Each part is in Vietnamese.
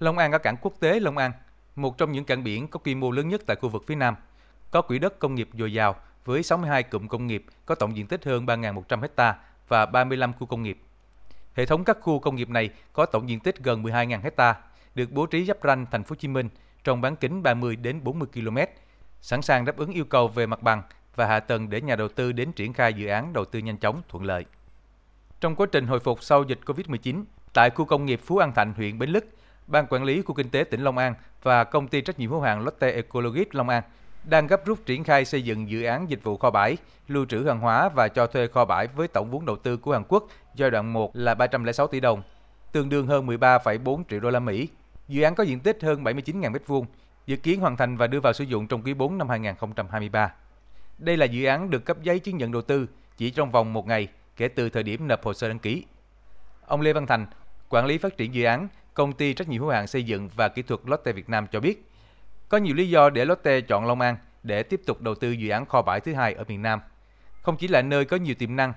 Long An có cảng quốc tế Long An, một trong những cảng biển có quy mô lớn nhất tại khu vực phía Nam, có quỹ đất công nghiệp dồi dào với 62 cụm công nghiệp có tổng diện tích hơn 3.100 ha và 35 khu công nghiệp. Hệ thống các khu công nghiệp này có tổng diện tích gần 12.000 ha, được bố trí giáp ranh thành phố Hồ Chí Minh trong bán kính 30 đến 40 km, sẵn sàng đáp ứng yêu cầu về mặt bằng và hạ tầng để nhà đầu tư đến triển khai dự án đầu tư nhanh chóng, thuận lợi. Trong quá trình hồi phục sau dịch Covid-19, tại khu công nghiệp Phú An Thạnh, huyện Bến Lức, Ban quản lý khu kinh tế tỉnh Long An và công ty trách nhiệm hữu hạn Lotte Ecologist Long An đang gấp rút triển khai xây dựng dự án dịch vụ kho bãi, lưu trữ hàng hóa và cho thuê kho bãi với tổng vốn đầu tư của Hàn Quốc giai đoạn 1 là 306 tỷ đồng, tương đương hơn 13,4 triệu đô la Mỹ. Dự án có diện tích hơn 79.000 m2, dự kiến hoàn thành và đưa vào sử dụng trong quý 4 năm 2023. Đây là dự án được cấp giấy chứng nhận đầu tư chỉ trong vòng một ngày kể từ thời điểm nộp hồ sơ đăng ký. Ông Lê Văn Thành, quản lý phát triển dự án, công ty trách nhiệm hữu hạn xây dựng và kỹ thuật Lotte Việt Nam cho biết, có nhiều lý do để Lotte chọn Long An để tiếp tục đầu tư dự án kho bãi thứ hai ở miền Nam. Không chỉ là nơi có nhiều tiềm năng,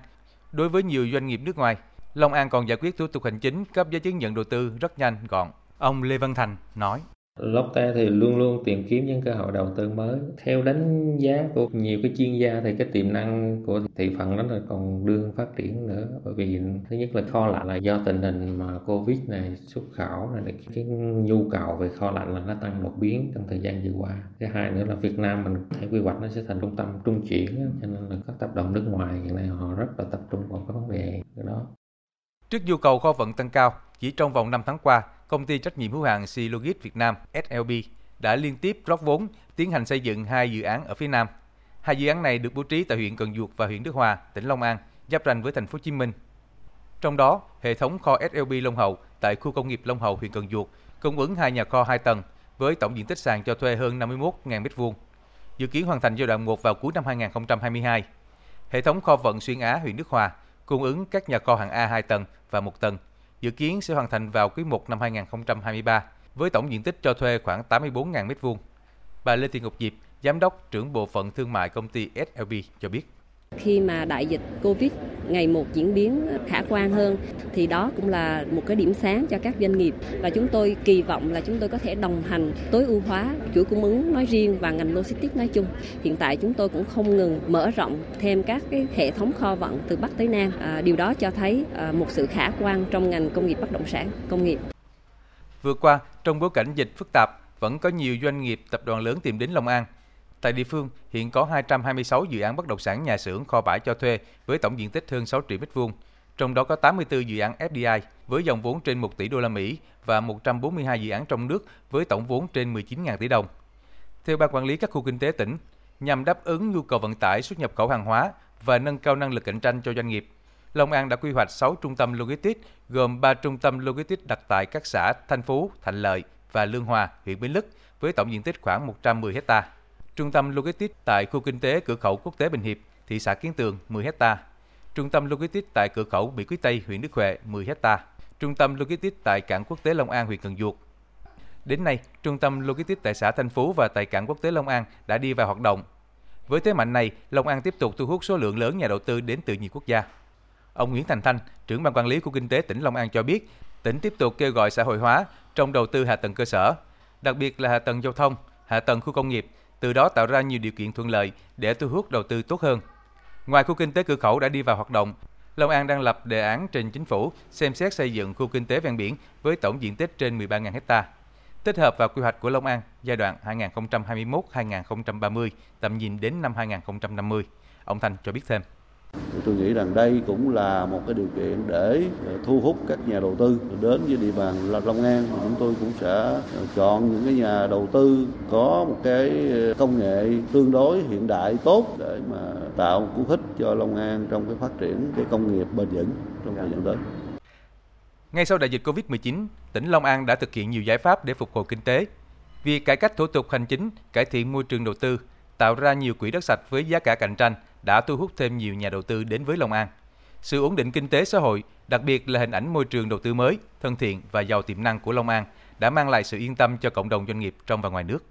đối với nhiều doanh nghiệp nước ngoài, Long An còn giải quyết thủ tục hành chính cấp giấy chứng nhận đầu tư rất nhanh gọn. Ông Lê Văn Thành nói. Lotte thì luôn luôn tìm kiếm những cơ hội đầu tư mới. Theo đánh giá của nhiều cái chuyên gia thì cái tiềm năng của thị phần đó là còn đương phát triển nữa. Bởi vì thứ nhất là kho lạnh là do tình hình mà Covid này xuất khẩu này cái, cái nhu cầu về kho lạnh là nó tăng đột biến trong thời gian vừa qua. Thứ hai nữa là Việt Nam mình theo quy hoạch nó sẽ thành trung tâm trung chuyển cho nên là các tập đoàn nước ngoài hiện nay họ rất là tập trung vào cái vấn đề đó. Trước nhu cầu kho vận tăng cao, chỉ trong vòng 5 tháng qua, công ty trách nhiệm hữu hạn Silogit Việt Nam SLB đã liên tiếp rót vốn tiến hành xây dựng hai dự án ở phía Nam. Hai dự án này được bố trí tại huyện Cần Duộc và huyện Đức Hòa, tỉnh Long An, giáp ranh với thành phố Hồ Chí Minh. Trong đó, hệ thống kho SLB Long Hậu tại khu công nghiệp Long Hậu, huyện Cần Duộc cung ứng hai nhà kho 2 tầng với tổng diện tích sàn cho thuê hơn 51.000 m2. Dự kiến hoàn thành giai đoạn 1 vào cuối năm 2022. Hệ thống kho vận xuyên Á huyện Đức Hòa cung ứng các nhà kho hạng A 2 tầng và 1 tầng dự kiến sẽ hoàn thành vào quý 1 năm 2023 với tổng diện tích cho thuê khoảng 84.000 m2. Bà Lê Thị Ngọc Diệp, Giám đốc trưởng bộ phận thương mại công ty SLB cho biết. Khi mà đại dịch Covid ngày một diễn biến khả quan hơn thì đó cũng là một cái điểm sáng cho các doanh nghiệp và chúng tôi kỳ vọng là chúng tôi có thể đồng hành tối ưu hóa chuỗi cung ứng nói riêng và ngành logistics nói chung. Hiện tại chúng tôi cũng không ngừng mở rộng thêm các cái hệ thống kho vận từ Bắc tới Nam. À, điều đó cho thấy à, một sự khả quan trong ngành công nghiệp bất động sản, công nghiệp. Vừa qua, trong bối cảnh dịch phức tạp, vẫn có nhiều doanh nghiệp tập đoàn lớn tìm đến Long An Tại địa phương, hiện có 226 dự án bất động sản nhà xưởng kho bãi cho thuê với tổng diện tích hơn 6 triệu mét vuông, trong đó có 84 dự án FDI với dòng vốn trên 1 tỷ đô la Mỹ và 142 dự án trong nước với tổng vốn trên 19.000 tỷ đồng. Theo ban quản lý các khu kinh tế tỉnh, nhằm đáp ứng nhu cầu vận tải xuất nhập khẩu hàng hóa và nâng cao năng lực cạnh tranh cho doanh nghiệp, Long An đã quy hoạch 6 trung tâm logistics gồm 3 trung tâm logistics đặt tại các xã Thanh Phú, Thạnh Lợi và Lương Hòa, huyện Bến Lức với tổng diện tích khoảng 110 hectare. Trung tâm Logistics tại khu kinh tế cửa khẩu quốc tế Bình Hiệp, thị xã Kiến Tường 10 hecta. Trung tâm Logistics tại cửa khẩu Mỹ Quý Tây, huyện Đức Huệ 10 hecta. Trung tâm Logistics tại cảng quốc tế Long An, huyện Cần Duộc. Đến nay, trung tâm Logistics tại xã Thanh Phú và tại cảng quốc tế Long An đã đi vào hoạt động. Với thế mạnh này, Long An tiếp tục thu hút số lượng lớn nhà đầu tư đến từ nhiều quốc gia. Ông Nguyễn Thành Thanh, trưởng ban quản lý khu kinh tế tỉnh Long An cho biết, tỉnh tiếp tục kêu gọi xã hội hóa trong đầu tư hạ tầng cơ sở, đặc biệt là hạ tầng giao thông, hạ tầng khu công nghiệp từ đó tạo ra nhiều điều kiện thuận lợi để thu hút đầu tư tốt hơn. Ngoài khu kinh tế cửa khẩu đã đi vào hoạt động, Long An đang lập đề án trình chính phủ xem xét xây dựng khu kinh tế ven biển với tổng diện tích trên 13.000 ha. Tích hợp vào quy hoạch của Long An giai đoạn 2021-2030, tầm nhìn đến năm 2050. Ông Thành cho biết thêm. Tôi nghĩ rằng đây cũng là một cái điều kiện để ờ, thu hút các nhà đầu tư đến với địa bàn Long An. Chúng tôi cũng sẽ ờ, chọn những cái nhà đầu tư có một cái ờ, công nghệ tương đối hiện đại tốt để mà tạo một cú hích cho Long An trong cái phát triển cái công nghiệp bền vững trong thời gian tới. Ngay sau đại dịch Covid-19, tỉnh Long An đã thực hiện nhiều giải pháp để phục hồi kinh tế. Việc cải cách thủ tục hành chính, cải thiện môi trường đầu tư, tạo ra nhiều quỹ đất sạch với giá cả cạnh tranh – đã thu hút thêm nhiều nhà đầu tư đến với Long An. Sự ổn định kinh tế xã hội, đặc biệt là hình ảnh môi trường đầu tư mới, thân thiện và giàu tiềm năng của Long An đã mang lại sự yên tâm cho cộng đồng doanh nghiệp trong và ngoài nước.